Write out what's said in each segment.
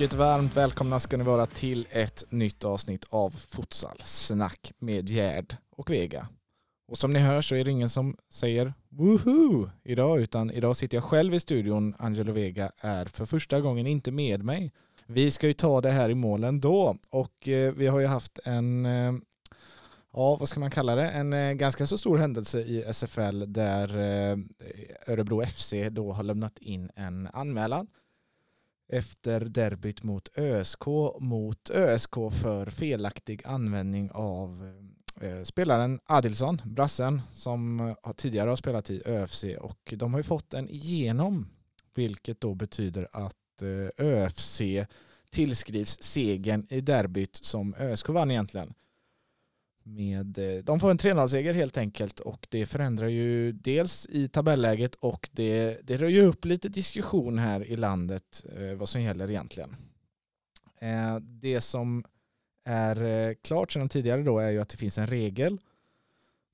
Mycket varmt välkomna ska ni vara till ett nytt avsnitt av Futsal Snack med Gerd och Vega. Och som ni hör så är det ingen som säger woohoo idag utan idag sitter jag själv i studion. Angelo Vega är för första gången inte med mig. Vi ska ju ta det här i målen då och eh, vi har ju haft en eh, ja, vad ska man kalla det, en eh, ganska så stor händelse i SFL där Örebro FC då har lämnat in en anmälan efter derbyt mot ÖSK mot ÖSK för felaktig användning av eh, spelaren Adilson, brassen, som eh, tidigare har spelat i ÖFC. Och de har ju fått en igenom vilket då betyder att eh, ÖFC tillskrivs segern i derbyt som ÖSK vann egentligen med, eh, de får en 3-0-seger helt enkelt och det förändrar ju dels i tabelläget och det, det rör ju upp lite diskussion här i landet eh, vad som gäller egentligen. Eh, det som är klart sedan tidigare då är ju att det finns en regel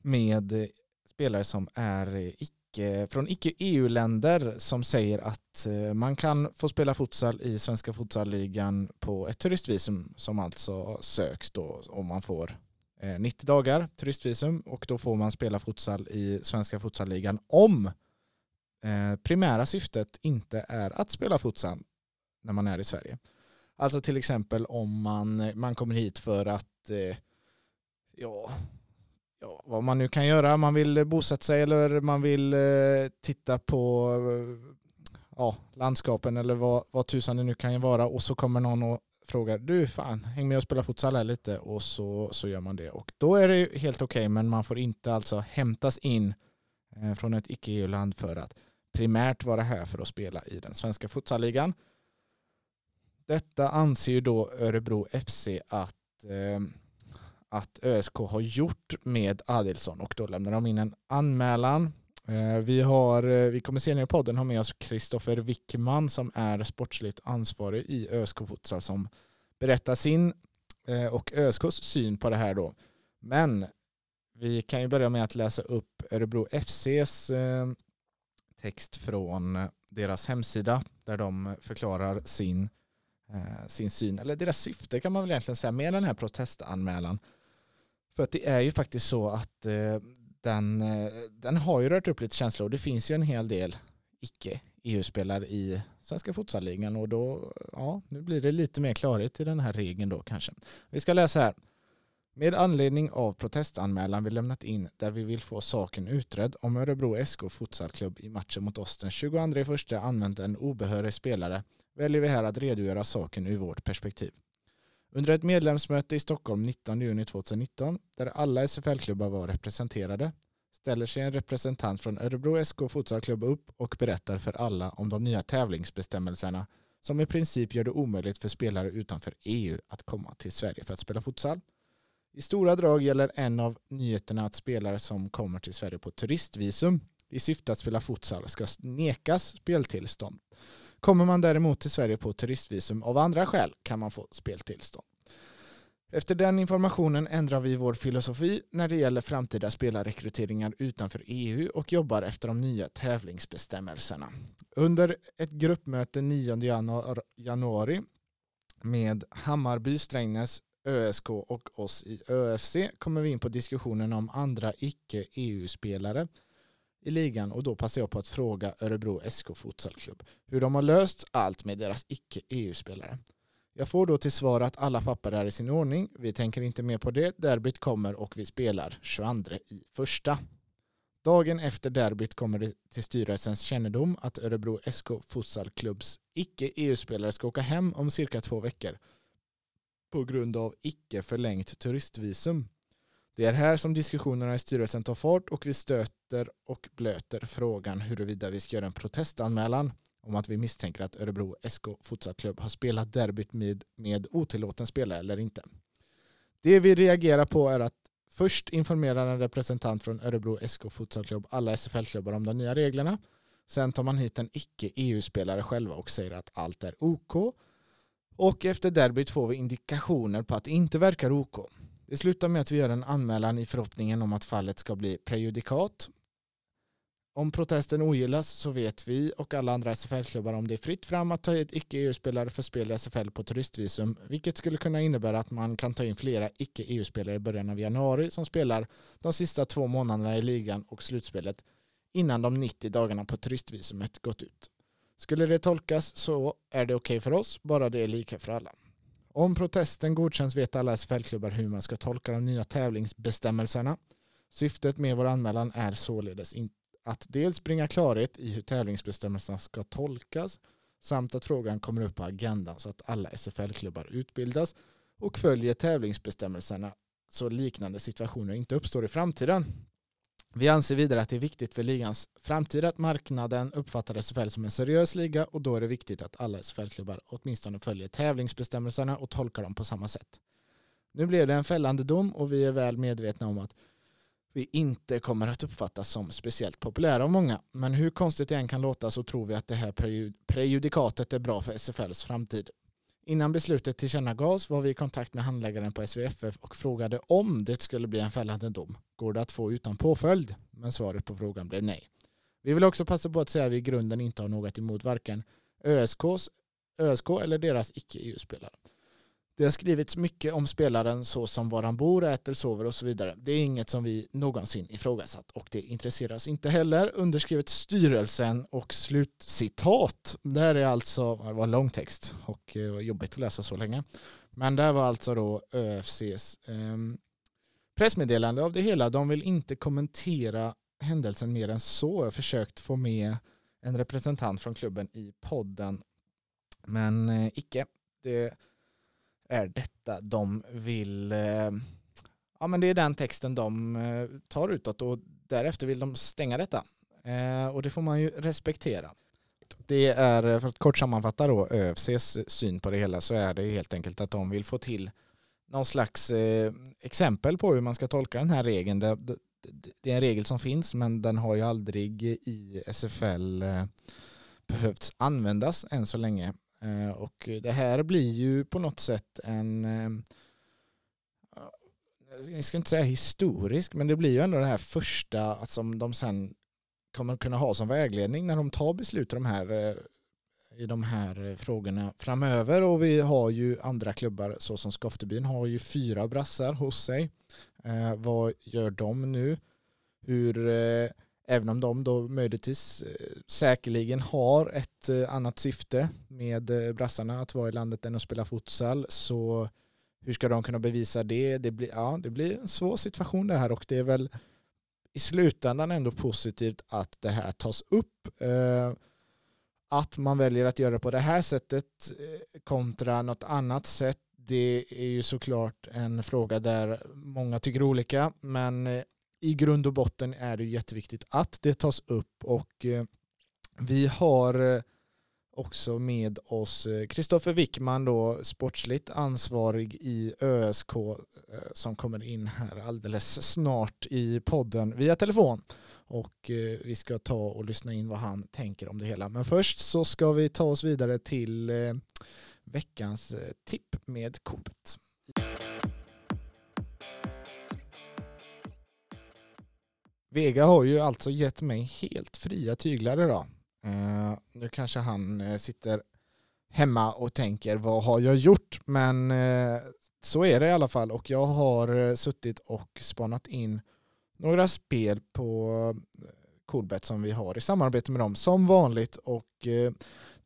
med spelare som är icke, från icke-EU-länder som säger att man kan få spela futsal i Svenska futsalligan på ett turistvisum som alltså söks då om man får Eh, 90 dagar turistvisum och då får man spela futsal i Svenska futsalligan om eh, primära syftet inte är att spela futsal när man är i Sverige. Alltså till exempel om man, man kommer hit för att eh, ja, ja, vad man nu kan göra, man vill bosätta sig eller man vill titta på ja, landskapen eller vad, vad tusan det nu kan vara och så kommer någon och frågar du fan häng med och spela futsal här lite och så, så gör man det. Och då är det helt okej okay, men man får inte alltså hämtas in eh, från ett icke-EU-land för att primärt vara här för att spela i den svenska futsalligan. Detta anser ju då Örebro FC att, eh, att ÖSK har gjort med Adilsson och då lämnar de in en anmälan Eh, Eh, vi, har, eh, vi kommer senare i podden ha med oss Kristoffer Wickman som är sportsligt ansvarig i ÖSK Futsal som berättar sin eh, och ÖSKs syn på det här då. Men vi kan ju börja med att läsa upp Örebro FCs text från deras hemsida där de förklarar sin, sin syn, eller deras syfte kan man väl egentligen säga med den här protestanmälan. För att det är ju faktiskt så att den, eh, den har ju rört upp lite känslor. Det finns ju en hel del icke-EU-spelare i Svenska futsalligan och då, ja, nu blir det lite mer klarhet i den här regeln då kanske. Vi ska läsa här. Med anledning av protestanmälan vi lämnat in där vi vill få saken utredd om Örebro SK futsalklubb i matchen mot oss den 22 första använt en obehörig spelare väljer vi här att redogöra saken ur vårt perspektiv. Under ett medlemsmöte i Stockholm 19 juni 2019, där alla SFL-klubbar var representerade, ställer sig en representant från Örebro SK Fotbollsklubb upp och berättar för alla om de nya tävlingsbestämmelserna som i princip gör det omöjligt för spelare utanför EU att komma till Sverige för att spela futsal. I stora drag gäller en av nyheterna att spelare som kommer till Sverige på turistvisum i syfte att spela futsal ska nekas speltillstånd. Kommer man däremot till Sverige på turistvisum av andra skäl kan man få speltillstånd. Efter den informationen ändrar vi vår filosofi när det gäller framtida spelarrekryteringar utanför EU och jobbar efter de nya tävlingsbestämmelserna. Under ett gruppmöte 9 januari med Hammarby, Strängnäs, ÖSK och oss i ÖFC kommer vi in på diskussionen om andra icke-EU-spelare i ligan och då passar jag på att fråga Örebro SK Futsalklubb hur de har löst allt med deras icke-EU-spelare. Jag får då till svar att alla papper är i sin ordning. Vi tänker inte mer på det. Derbyt kommer och vi spelar 22 i första. Dagen efter derbyt kommer det till styrelsens kännedom att Örebro SK Futsalklubbs icke-EU-spelare ska åka hem om cirka två veckor på grund av icke förlängt turistvisum. Det är här som diskussionerna i styrelsen tar fart och vi stöter och blöter frågan huruvida vi ska göra en protestanmälan om att vi misstänker att Örebro SK Futsalklubb har spelat derbyt med, med otillåten spelare eller inte. Det vi reagerar på är att först informerar en representant från Örebro SK Futsalklubb alla SFL-klubbar om de nya reglerna. Sen tar man hit en icke-EU-spelare själva och säger att allt är OK. Och efter derbyt får vi indikationer på att det inte verkar OK. Det slutar med att vi gör en anmälan i förhoppningen om att fallet ska bli prejudikat Om protesten ogillas så vet vi och alla andra SFL-klubbar om det är fritt fram att ta hit icke-EU-spelare för spel i SFL på turistvisum, vilket skulle kunna innebära att man kan ta in flera icke-EU-spelare i början av januari som spelar de sista två månaderna i ligan och slutspelet innan de 90 dagarna på turistvisumet gått ut. Skulle det tolkas så är det okej okay för oss, bara det är lika för alla. Om protesten godkänns vet alla SFL-klubbar hur man ska tolka de nya tävlingsbestämmelserna. Syftet med vår anmälan är således att dels bringa klarhet i hur tävlingsbestämmelserna ska tolkas samt att frågan kommer upp på agendan så att alla SFL-klubbar utbildas och följer tävlingsbestämmelserna så liknande situationer inte uppstår i framtiden. Vi anser vidare att det är viktigt för ligans framtid att marknaden uppfattar SFL som en seriös liga och då är det viktigt att alla SFL-klubbar åtminstone följer tävlingsbestämmelserna och tolkar dem på samma sätt. Nu blev det en fällande dom och vi är väl medvetna om att vi inte kommer att uppfattas som speciellt populära av många. Men hur konstigt det än kan låta så tror vi att det här prejudikatet är bra för SFLs framtid. Innan beslutet tillkännagavs var vi i kontakt med handläggaren på SVFF och frågade om det skulle bli en fällande dom. Går det att få utan påföljd? Men svaret på frågan blev nej. Vi vill också passa på att säga att vi i grunden inte har något emot varken ÖSKs, ÖSK eller deras icke-EU-spelare. Det har skrivits mycket om spelaren så som var han bor, äter, sover och så vidare. Det är inget som vi någonsin ifrågasatt och det intresseras inte heller. Underskrivet styrelsen och slutcitat. Där är alltså, det var lång text och eh, jobbigt att läsa så länge. Men det var alltså då ÖFCs eh, pressmeddelande av det hela. De vill inte kommentera händelsen mer än så. Jag har försökt få med en representant från klubben i podden. Men eh, icke. Det är detta de vill, eh, ja men det är den texten de eh, tar utåt och därefter vill de stänga detta. Eh, och det får man ju respektera. Det är, för att kort sammanfatta då ÖFCs syn på det hela så är det helt enkelt att de vill få till någon slags exempel på hur man ska tolka den här regeln. Det är en regel som finns men den har ju aldrig i SFL behövts användas än så länge. Eh, och det här blir ju på något sätt en, eh, jag ska inte säga historisk, men det blir ju ändå det här första som de sen kommer kunna ha som vägledning när de tar beslut i de här, eh, i de här frågorna framöver. Och vi har ju andra klubbar såsom Skoftebyn har ju fyra brassar hos sig. vad gör de nu? Hur Även om de då möjligtvis eh, säkerligen har ett eh, annat syfte med eh, brassarna att vara i landet än att spela futsal så hur ska de kunna bevisa det? Det blir, ja, det blir en svår situation det här och det är väl i slutändan ändå positivt att det här tas upp. Att man väljer att göra det på det här sättet kontra något annat sätt det är ju såklart en fråga där många tycker olika men i grund och botten är det jätteviktigt att det tas upp och eh, vi har eh, också med oss eh, Kristoffer Wickman då sportsligt ansvarig i ÖSK som kommer in här alldeles snart i podden via telefon och vi ska ta och lyssna in vad han tänker om det hela. Men först så ska vi ta oss vidare till veckans tipp med Coopet. Vega har ju alltså gett mig helt fria tyglar idag. Uh, nu kanske han uh, sitter hemma och tänker vad har jag gjort? Men uh, så är det i alla fall och jag har suttit och spanat in några spel på Coolbet som vi har i samarbete med dem som vanligt och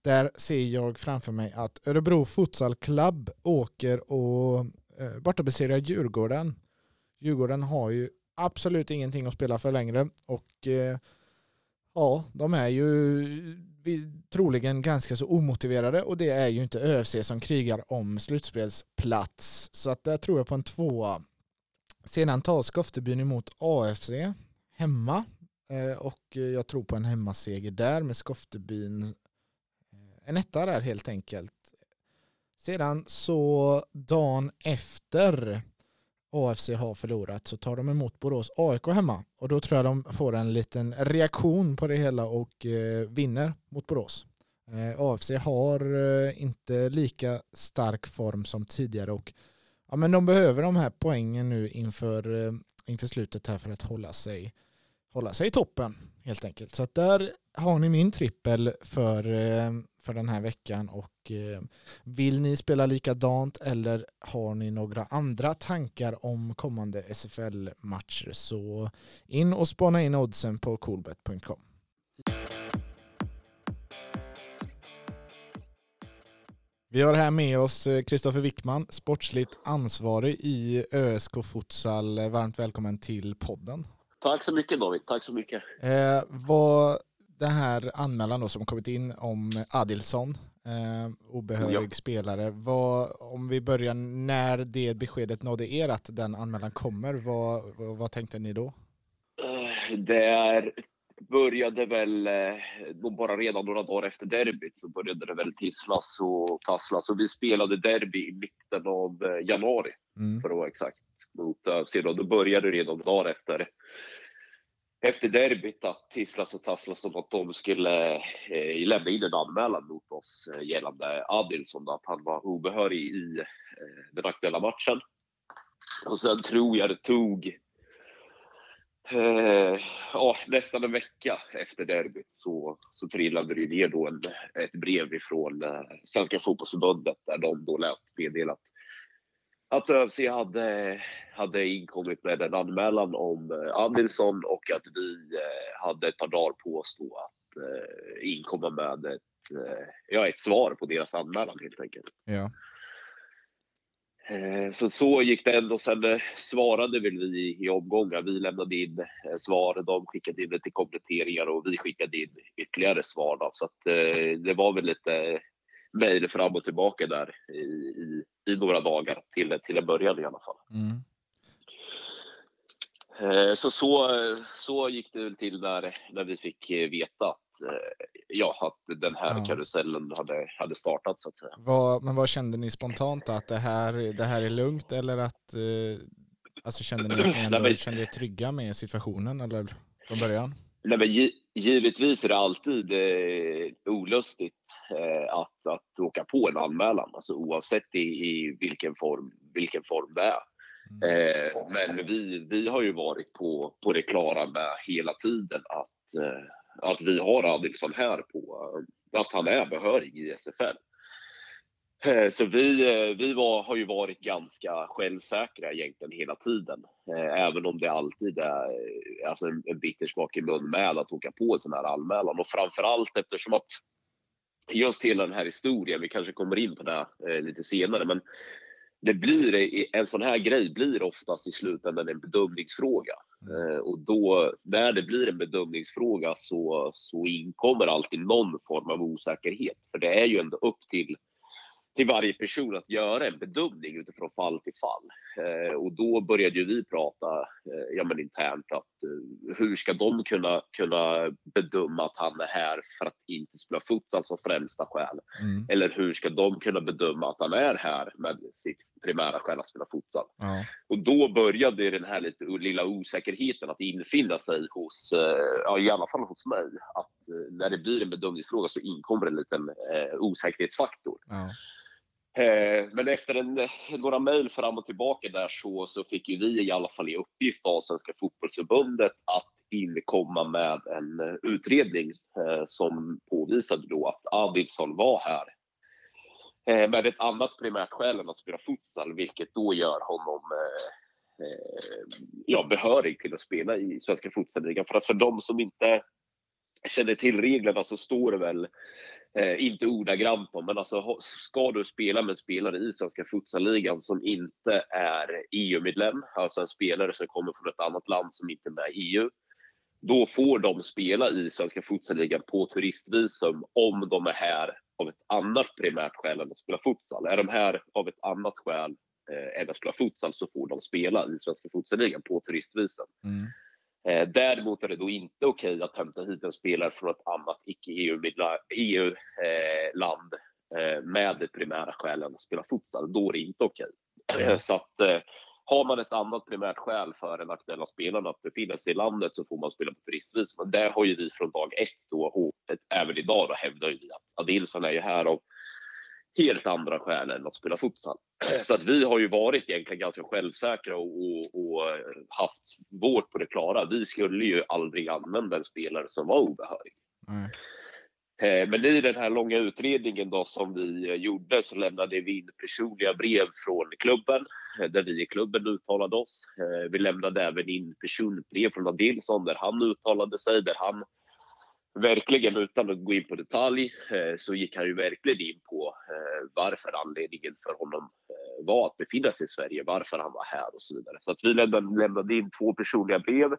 där ser jag framför mig att Örebro Futsal Club åker och bortabesegrar Djurgården. Djurgården har ju absolut ingenting att spela för längre och eh, ja, de är ju troligen ganska så omotiverade och det är ju inte ÖFC som krigar om slutspelsplats. Så att där tror jag på en tvåa. Sedan tar Skoftebyn emot AFC hemma eh, och jag tror på en hemmaseger där med Skoftebyn. Eh, en etta där helt enkelt. Sedan så dagen efter AFC har förlorat så tar de emot Borås AIK hemma och då tror jag de får en liten reaktion på det hela och eh, vinner mot Borås. Eh, AFC har eh, inte lika stark form som tidigare och ja, men de behöver de här poängen nu inför, eh, inför slutet här för att hålla sig, hålla sig i toppen. helt enkelt. Så att där har ni min trippel för, eh, för den här veckan och eh, vill ni spela likadant eller har ni några andra tankar om kommande SFL-matcher så in och spana in oddsen på coolbet.com. Vi har här med oss Kristoffer Wickman, sportsligt ansvarig i ÖSK Futsal. Varmt välkommen till podden. Tack så mycket David, tack så mycket. Eh, vad den här anmälan då som kommit in om Adilson, eh, obehörig ja. spelare, vad, om vi börjar när det beskedet nådde er att den anmälan kommer, vad, vad, tänkte ni då? Eh, det började väl, eh, bara redan några dagar efter derbyt så började det väl tisslas och tasslas och vi spelade derby i mitten av eh, januari mm. för att vara exakt mot ÖFC. Då började det redan dagar efter efter derbyt att tisslas och tasslas om att de skulle eh, lämna in en anmälan mot oss eh, gällande Adilson, att han var obehörig i eh, den aktuella matchen. Och sen tror jag det tog eh, ja, nästan en vecka efter derbyt så, så trillade det ner då en, ett brev ifrån eh, Svenska fotbollsförbundet där de då lät meddela att att ÖFC hade, hade inkommit med en anmälan om eh, Andersson och att vi eh, hade ett par dagar på oss då att eh, inkomma med ett, ja, ett svar på deras anmälan helt enkelt. Ja. Så så gick det ändå. Sen svarade väl vi i omgångar. Vi lämnade in svar, de skickade in det till kompletteringar och vi skickade in ytterligare svar. Då. Så att det var väl lite mejl fram och tillbaka där i, i, i, några dagar till, till en början i alla fall. Mm. Eh, så, så, så gick det till när, när vi fick veta att, eh, ja, att den här ja. karusellen hade, hade startat. Så att säga. Vad, men vad kände ni spontant? Att det här, det här är lugnt eller att eh, alltså kände ni att ni ändå kände er trygga med situationen eller från början? Nej, men givetvis är det alltid eh, olustigt eh, att, att åka på en anmälan, alltså oavsett i, i vilken, form, vilken form det är. Mm. Eh, men vi, vi har ju varit på, på det klara med hela tiden att, eh, att vi har Adilson här på, att han är behörig i SFL. Eh, så vi, eh, vi var, har ju varit ganska självsäkra egentligen hela tiden. Eh, även om det alltid är alltså en, en bitter smak i mun med att åka på en sån här anmälan. Och framförallt eftersom att just hela den här historien, vi kanske kommer in på det lite senare, men det blir, en sån här grej blir oftast i slutändan en bedömningsfråga. Mm. Och då, när det blir en bedömningsfråga så, så inkommer alltid någon form av osäkerhet. För det är ju ändå upp till till varje person att göra en bedömning utifrån fall till fall. Eh, och då började ju vi prata eh, ja, men internt att eh, hur ska de kunna, kunna bedöma att han är här för att inte spela futsal som främsta skäl? Mm. Eller hur ska de kunna bedöma att han är här med sitt primära skäl att spela futsal? Ja. Och då började den här lite lilla osäkerheten att infinna sig hos, eh, ja, i alla fall hos mig, att eh, när det blir en bedömningsfråga så inkommer en liten eh, osäkerhetsfaktor. Ja. Eh, men efter en, några mejl fram och tillbaka där så, så fick ju vi i alla fall i uppgift av Svenska fotbollsförbundet att inkomma med en eh, utredning eh, som påvisade då att Adilson var här eh, med ett annat primärt skäl än att spela futsal, vilket då gör honom eh, eh ja, behörig till att spela i Svenska futsalligan. För att för de som inte känner till reglerna så står det väl Eh, inte ordagrant men alltså ska du spela med en spelare i Svenska futsalligan som inte är EU-medlem, alltså en spelare som kommer från ett annat land som inte är med i EU, då får de spela i Svenska futsalligan på turistvisum om de är här av ett annat primärt skäl än att spela futsal. Är de här av ett annat skäl eh, än att spela futsal så får de spela i Svenska futsalligan på turistvisum. Mm. Eh, däremot är det då inte okej okay att hämta hit en spelare från ett annat icke-EU-land EU, eh, eh, med det primära skälen att spela fotboll. Då är det inte okej. Okay. Mm. Så att eh, har man ett annat primärt skäl för den aktuella spelaren att befinna sig i landet så får man spela på turistvis. Men det har ju vi från dag ett då, och även idag då hävdar ju vi att Adilson är ju här av helt andra skäl än att spela futsal. så att vi har ju varit egentligen ganska självsäkra och, och, och, haft vårt på det klara. Vi skulle ju aldrig använda en spelare som var obehörig. Mm. Men i den här långa utredningen då som vi gjorde så lämnade vi in personliga brev från klubben där vi i klubben uttalade oss. Vi lämnade även in personbrev från Adilson där han uttalade sig, där han verkligen utan att gå in på detalj eh, så gick han ju verkligen in på eh, varför anledningen för honom eh, var att befinna sig i Sverige, varför han var här och så vidare. Så att vi lämnade in två personliga brev.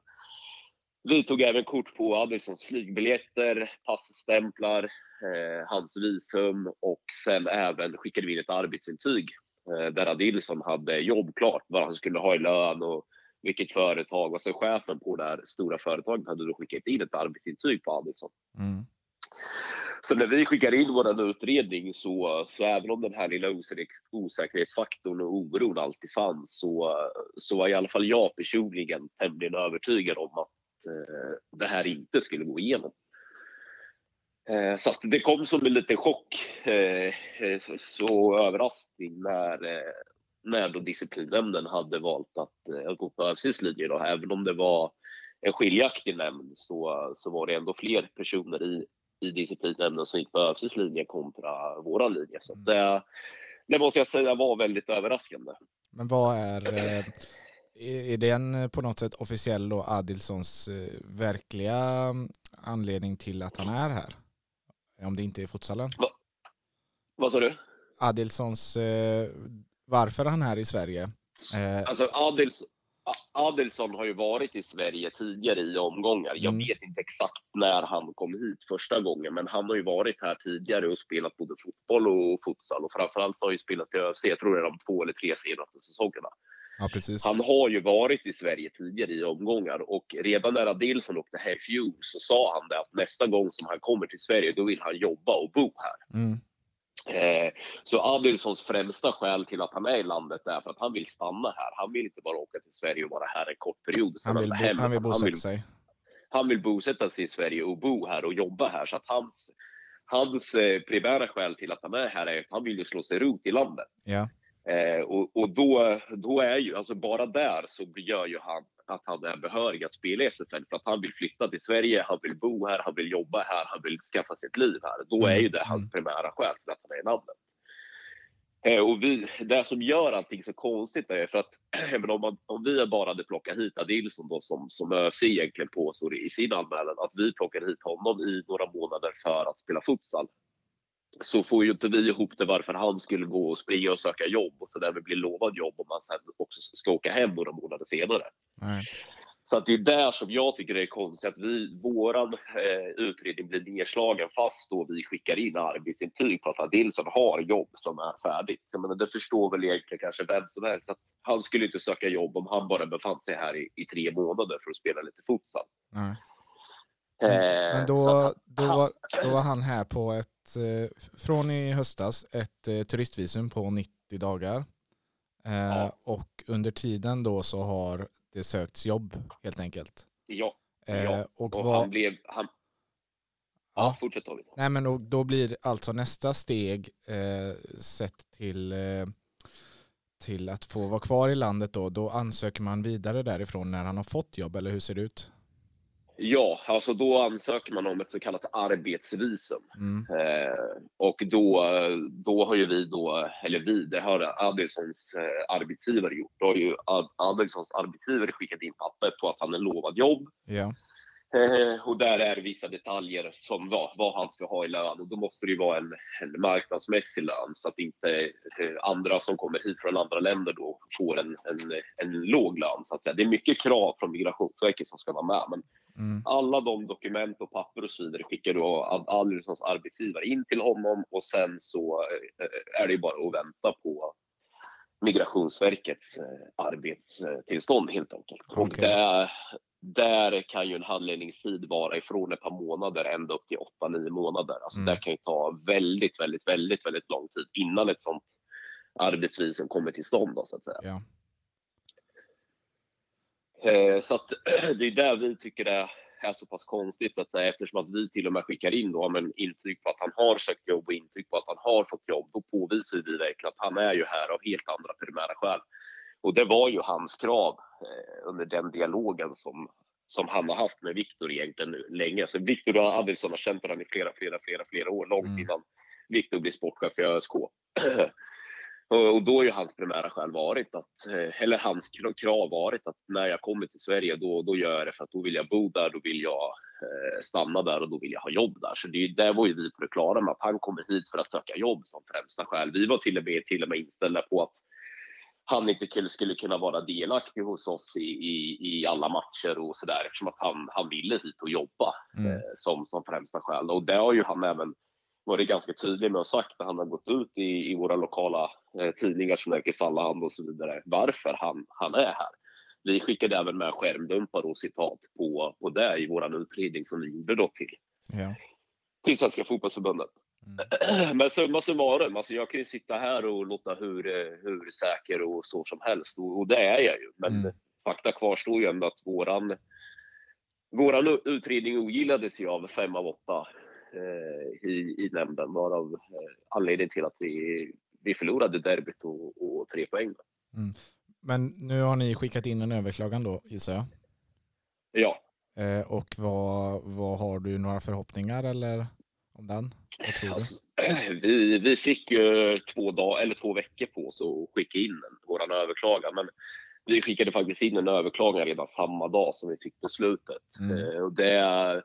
Vi tog även kort på Anderssons flygbiljetter, passstämplar, eh, hans visum och sen även skickade vi in ett arbetsintyg eh, där Adilson hade jobb klart, vad han skulle ha i lön och vilket företag och sen chefen på det här stora företaget hade då skickat in ett arbetsintyg på Adilson. Mm. Så när vi skickar in vår utredning så, så även om den här lilla osäkerhetsfaktorn och oron alltid fanns så, så var i alla fall jag personligen tämligen övertygad om att eh, det här inte skulle gå igenom. Eh, så det kom som en liten chock, eh, eh, så, så överraskning när, eh, när då disciplinnämnden hade valt att, eh, att eh, gå på ÖFCs linje. Då. Även om det var en skiljaktig nämnd så, så var det ändå fler personer i, i disciplinnämnden som gick på ÖFCs linje kontra vår linje. Så mm. det, det måste jag säga var väldigt överraskande. Men vad är, eh, är den på något sätt officiell då Adilsons eh, verkliga anledning till att han är här? Om det inte är futsalen? Va, vad sa du? Adilsons varför han är i Sverige. Eh, alltså Adils, Adelsson har ju varit i Sverige tidigare i omgångar. Jag mm. vet inte exakt när han kom hit första gången, men han har ju varit här tidigare och spelat både fotboll och futsal och framförallt så har han ju spelat i ÖFC, jag tror det är de två eller tre senaste säsongerna. Ja. Han har ju varit i Sverige tidigare i omgångar och redan när Adilson åkte här i fjol så sa han det att nästa gång som han kommer till Sverige då vill han jobba och bo här. Mm. Eh, så Adilsons främsta skäl till att han är i landet är för att han vill stanna här. Han vill inte bara åka till Sverige och vara här en kort period. Han vill, hem. han vill bosätta han vill, sig. Han vill bosätta sig i Sverige och bo här och jobba här. Så att hans, hans eh, primära skäl till att han är här är att han vill ju slå sig rot i landet. Ja. Eh, och, och då, då är ju, alltså bara där så gör ju han att han är behörig att spela i SFL för att han vill flytta till Sverige, han vill bo här, han vill jobba här, han vill skaffa sig ett liv här. Då är ju det hans mm. primära skäl till att han är i landet. Eh, och vi, det som gör allting så konstigt är för att om, man, om vi bara hade plockat hit Adilson då som, som ÖFC egentligen påstår i sin anmälan, att vi plockade hit honom i några månader för att spela futsal så får ju inte vi ihop det varför han skulle gå och springa och söka jobb och så därmed bli lovad jobb om man sen också ska åka hem några månader senare. Nej. Så att det är där som jag tycker det är konstigt att vi, våran eh, utredning blir nedslagen fast då vi skickar in arbetsintyg på att Adilson har jobb som är färdigt. Jag menar, det förstår väl egentligen kanske vem som helst att han skulle inte söka jobb om han bara befann sig här i, i tre månader för att spela lite futsal. Nej. Men, men då, då, var, då var han här på ett, eh, från i höstas, ett eh, turistvisum på 90 dagar. Eh, ja. Och under tiden då så har det sökts jobb helt enkelt. Ja. ja. Och, och vad... han blev... Han... Ja, ja. fortsätt David. Nej men då, då blir alltså nästa steg eh, sett till, eh, till att få vara kvar i landet då, då ansöker man vidare därifrån när han har fått jobb, eller hur ser det ut? Ja, alltså då ansöker man om ett så kallat arbetsvisum. Mm. Eh, och då, då har ju vi då, eller vi, det har Adelsons eh, arbetsgivare gjort. Då har ju Adelsons arbetsgivare skickat in papper på att han är lovad jobb. Ja. Eh, och där är det vissa detaljer som vad, vad han ska ha i lön och då måste det ju vara en, en marknadsmässig lön så att inte eh, andra som kommer hit från andra länder då får en, en, en låg lön så att säga. Det är mycket krav från Migrationsverket som ska vara med men mm. alla de dokument och papper och så vidare skickar då Adelsons arbetsgivare in till honom och sen så eh, är det ju bara att vänta på Migrationsverkets arbetstillstånd helt enkelt. Okay. Och det, där kan ju en handläggningstid vara ifrån ett par månader ända upp till 8-9 månader. Alltså mm. Det kan ju ta väldigt, väldigt, väldigt, väldigt lång tid innan ett sånt arbetsvisum kommer till stånd. Då, så att säga. Ja. Eh, så att, det är där vi tycker det är så pass konstigt så att säga eftersom att vi till och med skickar in då, men intyg på att han har sökt jobb och intyg på att han har fått jobb. Då påvisar vi verkligen att han är ju här av helt andra primära skäl. Och det var ju hans krav eh, under den dialogen som, som han har haft med Viktor egentligen länge. Så Viktor Adelsson har känt varandra i flera, flera, flera, flera år, långt mm. innan Viktor blir sportchef i ÖSK. Och då har ju hans primära skäl varit att, eh, eller hans krav varit att när jag kommer till Sverige då, då gör jag det för att då vill jag bo där, då vill jag eh, stanna där och då vill jag ha jobb där. Så det, där var ju vi på det klara med att han kommer hit för att söka jobb som främsta skäl. Vi var till och med, till och med inställda på att han inte skulle kunna vara delaktig hos oss i, i, i alla matcher och sådär eftersom att han, han ville hit och jobba mm. eh, som, som främsta skäl. Och det har ju han även varit ganska tydlig med och sagt när han har gått ut i, i våra lokala eh, tidningar som Nerikes Allehanda och så vidare varför han, han är här. Vi skickade även med skärmdumpar och citat på, på det i vår utredning som vi gjorde då till, ja. till Svenska fotbollsförbundet. Mm. Men summa summarum, alltså jag kan ju sitta här och låta hur, hur säker och så som helst och, och det är jag ju. Men mm. fakta kvarstår ju ändå att våran, våran utredning ogillades ju av fem av åtta eh, i, i nämnden varav eh, anledningen till att vi, vi förlorade derbyt och, och tre poäng. Mm. Men nu har ni skickat in en överklagan då gissar jag? Ja. Eh, och vad, vad har du några förhoppningar eller om den? Alltså, vi, vi fick ju två, dag, eller två veckor på oss att skicka in vår överklagan. Men vi skickade faktiskt in en överklagan redan samma dag som vi fick beslutet. Mm. Eh, och det,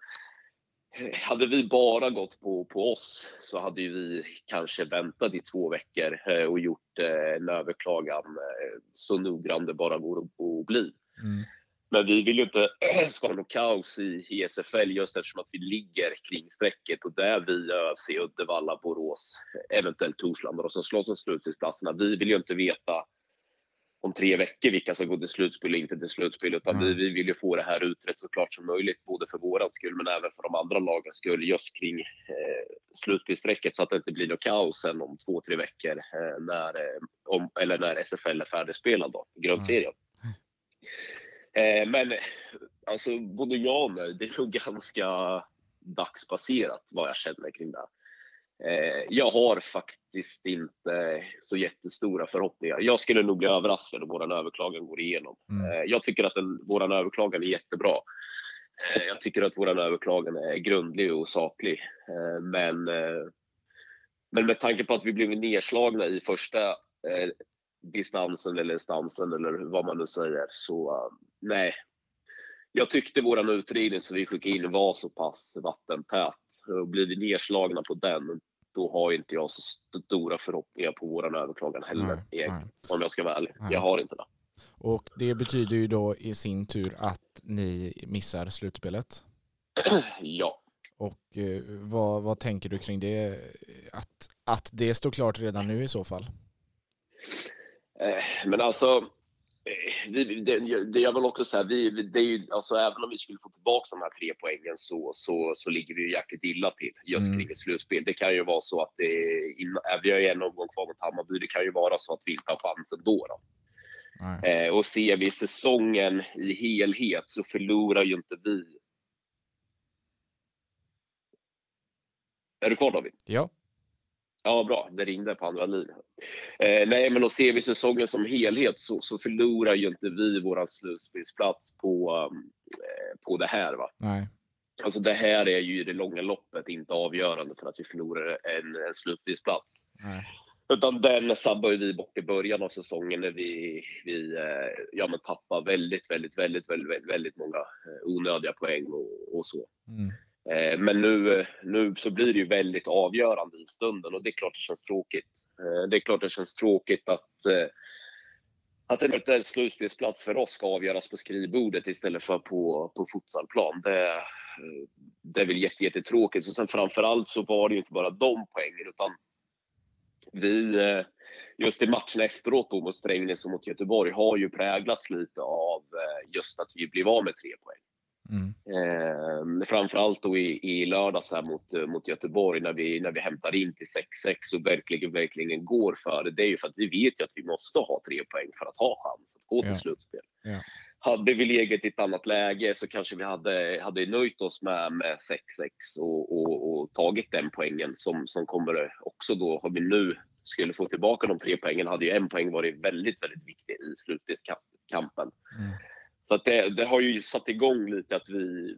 hade vi bara gått på, på oss så hade vi kanske väntat i två veckor eh, och gjort eh, en överklagan så noggrann det bara går att bli. Mm. Men vi vill ju inte skapa något kaos i, i SFL just eftersom att vi ligger kring strecket och där vi ÖFC, Uddevalla, Borås, eventuellt Torslanda och som slåss om slutspelsplatserna. Vi vill ju inte veta om tre veckor vilka som går till slutspel och inte till slutspel utan mm. vi, vi vill ju få det här utrett så klart som möjligt både för våran skull men även för de andra lagens skull just kring eh, slutspelsstrecket så att det inte blir något kaos sen om två, tre veckor eh, när, eh, om, eller när SFL är färdigspelad då, grundserien. Mm. Eh, men alltså både jag och mig, det är nog ganska dagsbaserat vad jag känner kring det. Eh, jag har faktiskt inte så jättestora förhoppningar. Jag skulle nog bli överraskad om vår överklagan går igenom. Mm. Eh, jag tycker att vår överklagan är jättebra. Eh, jag tycker att vår överklagan är grundlig och saklig. Eh, men, men med tanke på att vi blev nedslagna i första distansen eller instansen eller vad man nu säger så nej. Jag tyckte våran utredning som vi skickade in var så pass vattentät. Och blir vi nedslagna på den, då har inte jag så stora förhoppningar på våran överklagan heller. Nej, nej. Om jag ska vara ärlig. Nej. Jag har inte det. Och det betyder ju då i sin tur att ni missar slutspelet? ja. Och eh, vad, vad tänker du kring det? Att, att det står klart redan nu i så fall? Eh, men alltså, eh, vi, det, det jag vill också säga, vi, det är ju, alltså, även om vi skulle få tillbaka de här tre poängen så, så, så ligger vi ju jäkligt illa till just mm. kring ett slutspel. Det kan ju vara så att det, vi har ju en omgång kvar mot Hammarby, det kan ju vara så att vi inte har chansen då. då. Eh, och ser vi säsongen i helhet så förlorar ju inte vi. Är du kvar David? Ja. Ja, bra. Det ringde på andra linjen. Eh, nej, men då ser vi säsongen som helhet så, så förlorar ju inte vi vår slutspelsplats på, um, på det här. Va? Nej. Alltså det här är ju i det långa loppet inte avgörande för att vi förlorar en, en slutspelsplats. Nej. Utan den sabbar vi bort i början av säsongen när vi, vi eh, ja, men tappar väldigt, väldigt, väldigt, väldigt, väldigt många eh, onödiga poäng och, och så. Mm. Eh, men nu, nu så blir det ju väldigt avgörande i stunden och det är klart det känns tråkigt. Eh, det är klart det känns tråkigt att, eh, att en eventuell slutspelsplats för oss ska avgöras på skrivbordet istället för på, på futsalplan. Det, eh, det är väl jättetråkigt. Och sen framförallt så var det ju inte bara de poängen utan vi, eh, just i matchen efteråt då mot Strängnäs och mot Göteborg har ju präglats lite av eh, just att vi blev av med tre poäng. Mm. Eh, framförallt då i, i lördags här mot, mot Göteborg när vi, när vi hämtar in till 6-6 och verkligen, verkligen går för det. Det är ju för att vi vet ju att vi måste ha tre poäng för att ha chans att gå till ja. slutspel. Ja. hade vi legat i ett annat läge så kanske vi hade, hade nöjt oss med, med 6-6 och, och, och, tagit den poängen som, som kommer också då, har vi nu skulle få tillbaka de tre poängen hade ju en poäng varit väldigt, väldigt viktig i slutkampen. Mm. Så att det, det, har ju satt igång lite att vi,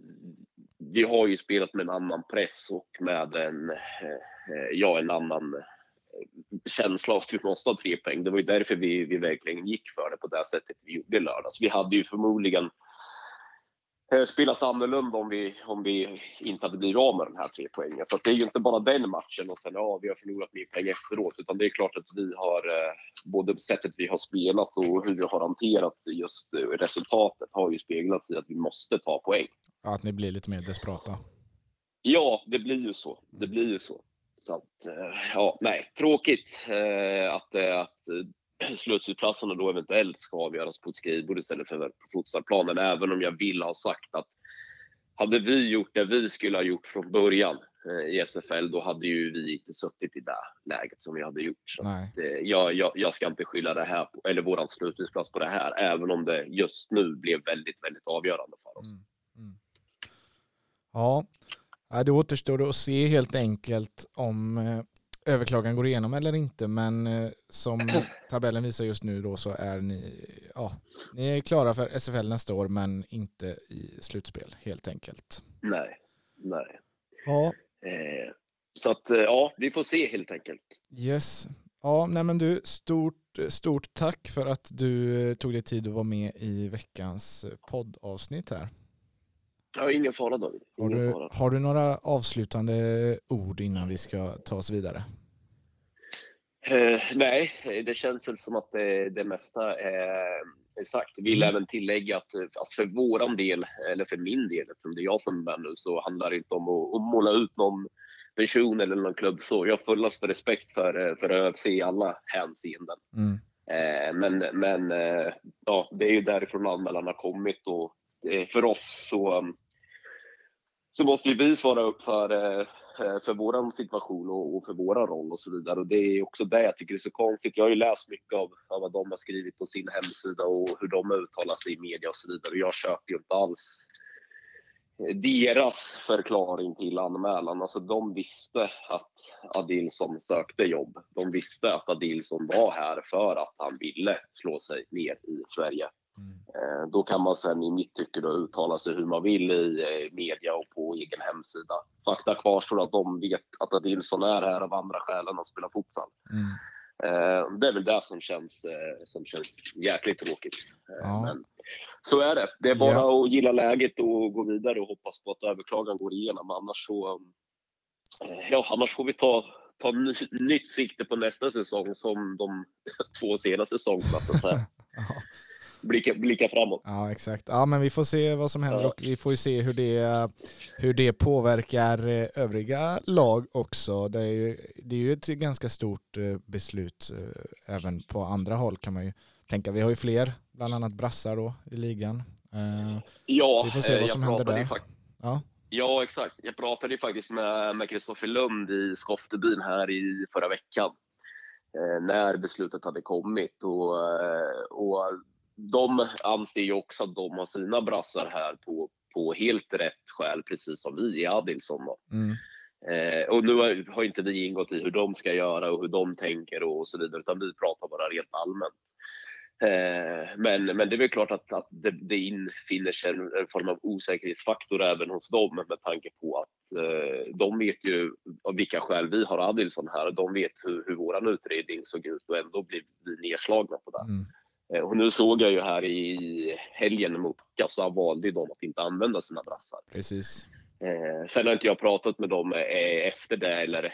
vi har ju spelat med en annan press och med en, eh, ja, en annan eh, känsla av att vi måste ha tre poäng. Det var ju därför vi, vi verkligen gick för det på det sättet vi gjorde i lördags. Vi hade ju förmodligen eh, spelat annorlunda om vi, om vi inte hade blivit av med de här tre poängen. Så det är ju inte bara den matchen och sen ja, vi har förlorat mer poäng efteråt, utan det är klart att vi har eh, både sättet vi har spelat och hur vi har hanterat just eh, resultatet har ju speglats i att vi måste ta poäng. att ni blir lite mer desperata. Ja, det blir ju så. Det blir ju så. Så att, ja, nej, tråkigt att, att slutspelsplatserna då eventuellt ska avgöras på ett skrivbord istället för på futsalplanen. Även om jag vill ha sagt att hade vi gjort det vi skulle ha gjort från början i SFL, då hade ju vi inte suttit i det läget som vi hade gjort. Så att, jag, jag, jag, ska inte skylla det här, på, eller våran slutspelsplats på det här, även om det just nu blev väldigt, väldigt avgörande för oss. Mm. Mm. Ja, Ja, det återstår att se helt enkelt om eh, överklagan går igenom eller inte. Men eh, som tabellen visar just nu då så är ni, ja, ni är klara för SFL nästa år men inte i slutspel helt enkelt. Nej, nej. Ja. Eh, så att ja, vi får se helt enkelt. Yes. Ja, nej men du, stort, stort tack för att du tog dig tid att vara med i veckans poddavsnitt här. Ja, ingen fara David. Ingen har, du, fara. har du några avslutande ord innan vi ska ta oss vidare? Uh, nej, det känns väl som att det, det mesta är, sagt. Vill mm. även tillägga att alltså för våran del, eller för min del, eftersom det är jag som är nu, så handlar det inte om att, att måla ut någon person eller någon klubb så. Jag har fullaste respekt för, för ÖFC i alla hänseenden. Mm. Uh, men men uh, ja, det är ju därifrån anmälan har kommit och för oss så så måste vi svara upp för, eh, Eh, för vår situation och, för vår roll och så vidare. Och det är också det jag tycker är så konstigt. Jag har ju läst mycket av, av vad de har skrivit på sin hemsida och hur de uttalar sig i media och så vidare. Jag köper ju inte alls deras förklaring till anmälan. Alltså de visste att Adilson sökte jobb. De visste att Adilson var här för att han ville slå sig ner i Sverige. Mm. Då kan man sen i mitt tycke då uttala sig hur man vill i eh, media och på egen hemsida. Fakta kvarstår att de vet att Adilson är här av andra skäl än att spela fotboll. Mm. Eh, det är väl det som känns, som känns jäkligt tråkigt. Ja. Men så är det. Det är bara ja. att gilla läget och gå vidare och hoppas på att överklagan går igenom. Annars så ja, annars får vi ta, ta nytt sikte på nästa säsong som de två senaste säsongerna blicka, blicka framåt. Ja, exakt. Ja, men vi får se vad som händer ja. och vi får ju se hur det, hur det påverkar eh, övriga lag också. Det är ju, det är ju ett ganska stort eh, beslut eh, även på andra håll kan man ju tänka. Vi har ju fler, bland annat brassar då i ligan. Ja, vi får se vad som händer där. Ja. Ja, exakt. Jag pratade ju faktiskt med Kristoffer Lund i Skoftebyn här i förra veckan när beslutet hade kommit. Och, och de anser ju också att de har sina brassar här på, på helt rätt skäl, precis som vi i Adilson. Mm. Eh, och nu har, har, inte vi ingått i hur de ska göra och hur de tänker och så vidare, utan vi pratar bara rent allmänt. Eh, men, men det är väl klart att, att det, det infinner sig en, en, form av osäkerhetsfaktor även hos dem med tanke på att eh, de vet ju av vilka skäl vi har Adilson här. De vet hur, hur vår utredning såg ut och ändå blir vi nedslagna på det. Mm. Eh, och nu såg jag ju här i helgen mot Kassa valde de att inte använda sina brassar. Precis. Eh, sen har inte jag pratat med dem eh, efter det eller eh,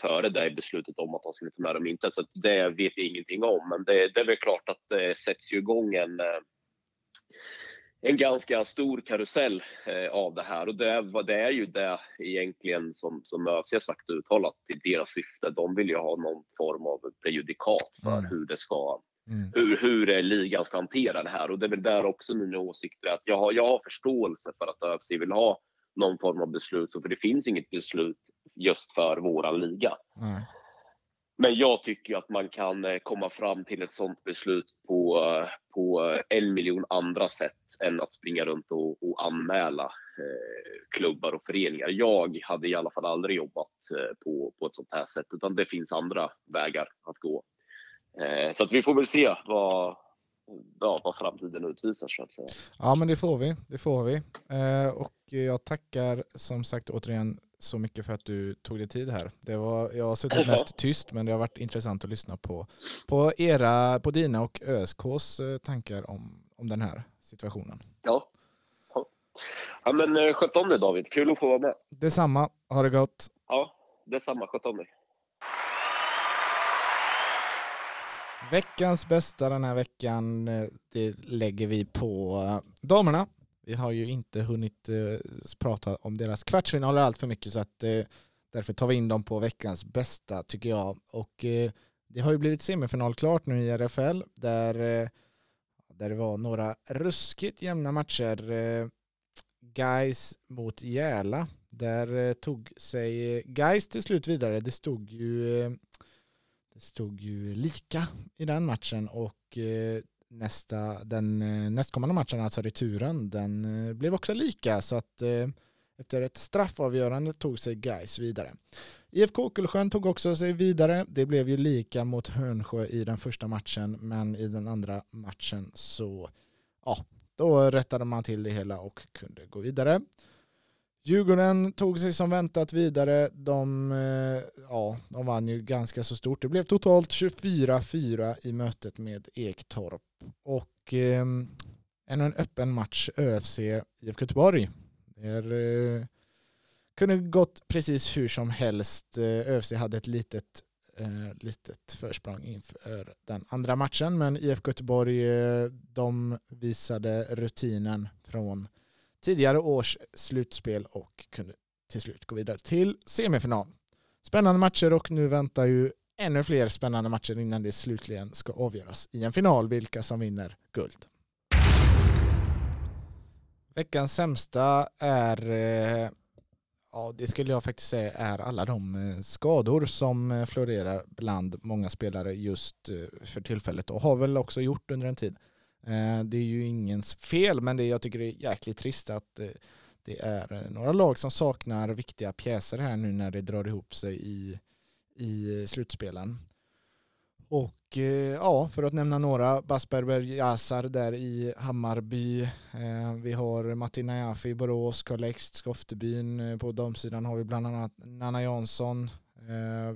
före det beslutet om att de skulle ta med dem inte. Så det vet jag ingenting om. Men det, det är väl klart att det sätts ju igång en, en ganska stor karusell av det här. Och det, det är ju det egentligen som, som ÖFC har sagt uttalat till deras syfte. De vill ju ha någon form av prejudikat för mm. hur det ska Mm. Hur, hur ligan ska hantera det här och det är väl där också mina åsikter att jag har, jag har förståelse för att ÖFC vill ha någon form av beslut, för det finns inget beslut just för våran liga. Mm. Men jag tycker att man kan eh, komma fram till ett sådant beslut på, på en miljon andra sätt än att springa runt och, och anmäla eh, klubbar och föreningar. Jag hade i alla fall aldrig jobbat eh, på, på ett sånt här sätt, utan det finns andra vägar att gå. Eh, så att vi får väl se vad, ja, vad framtiden utvisar så att säga. Ja men det får vi, det får vi. Eh, och jag tackar som sagt återigen så mycket för att du tog dig tid här. Det var, jag har suttit mest tyst men det har varit intressant att lyssna på, på, era, på dina och ÖSKs eh, tankar om, om den här situationen. Ja. Ja men sköt om dig David, kul att få vara med. Detsamma, ha det gott. Ja, detsamma, sköt om dig. Veckans bästa den här veckan, eh, det lägger vi på eh, damerna. Vi har ju inte hunnit eh, prata om deras kvartsfinaler allt för mycket så att därför tar vi in dem på veckans bästa tycker jag. Och det har ju blivit semifinal klart nu i RFL där, där det var några ruskigt jämna matcher. Guys mot Järla. Där tog sig Guys till slut vidare. Det stod ju stod ju lika i den matchen och eh, nästa, den eh, nästkommande matchen, alltså returen, den eh, blev också lika så att efter ett straffavgörande tog sig Gais vidare. IFK Åkelsjön tog också sig vidare. Det blev ju lika mot Hönsjö i den första matchen men i den andra matchen så ja, då rättade man till det hela och kunde gå vidare. Djurgården tog sig som väntat vidare. De, eh, ja, de vann ju ganska så stort. Det blev totalt 24-4 i mötet med Ektorp. Och eh, ännu en öppen match ÖFC IFK Göteborg. Det eh, kunde gått precis hur som helst. Eh, ÖFC hade ett litet, eh, litet försprång inför den andra matchen men IFK Göteborg eh, de visade rutinen från tidigare års slutspel och kunde till slut gå vidare till semifinal. Spännande matcher och nu väntar ju ännu fler spännande matcher innan det slutligen ska avgöras i en final vilka som vinner guld. Veckans sämsta är, eh, ja det skulle jag faktiskt säga är alla de eh, skador som eh, florerar bland många spelare just för tillfället och har väl också gjort under en tid. Eh, det är ju ingens fel, men det jag tycker det är jäkligt trist att eh, det är eh, några lag som saknar viktiga pjäser här nu när det drar ihop sig i, i slutspelen. Och ja, för att nämna några, Basperber Jasar där i Hammarby. Vi har Martina Jaffi i Borås, Karl Ekst, Skoftebyn. På damsidan har vi bland annat Nanna Jansson.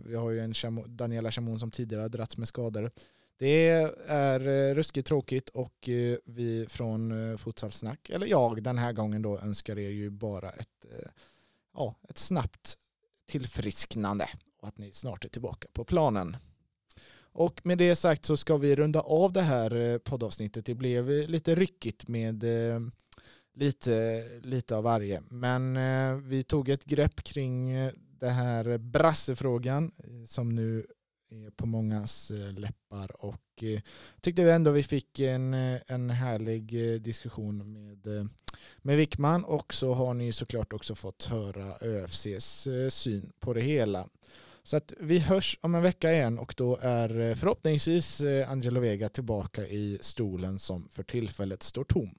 Vi har ju en Daniela Chamon som tidigare har dragits med skador. Det är eh, ruskigt tråkigt och eh, vi från eh, Futsalsnack, eller jag den här gången då, önskar er ju bara ett, eh, ja, ett snabbt tillfrisknande och att ni snart är tillbaka på planen. Och med det sagt så ska vi runda av det här poddavsnittet. Det blev lite ryckigt med lite, lite av varje. Men vi tog ett grepp kring det här brassefrågan som nu Eh, på mångas eh, läppar och eh, tyckte vi ändå vi fick en, en härlig diskussion med, med Wickman och så har ni såklart också fått höra ÖFCs syn på det hela. Så att vi hörs om en vecka igen och då är förhoppningsvis Angelo Vega tillbaka i stolen som för tillfället står tom.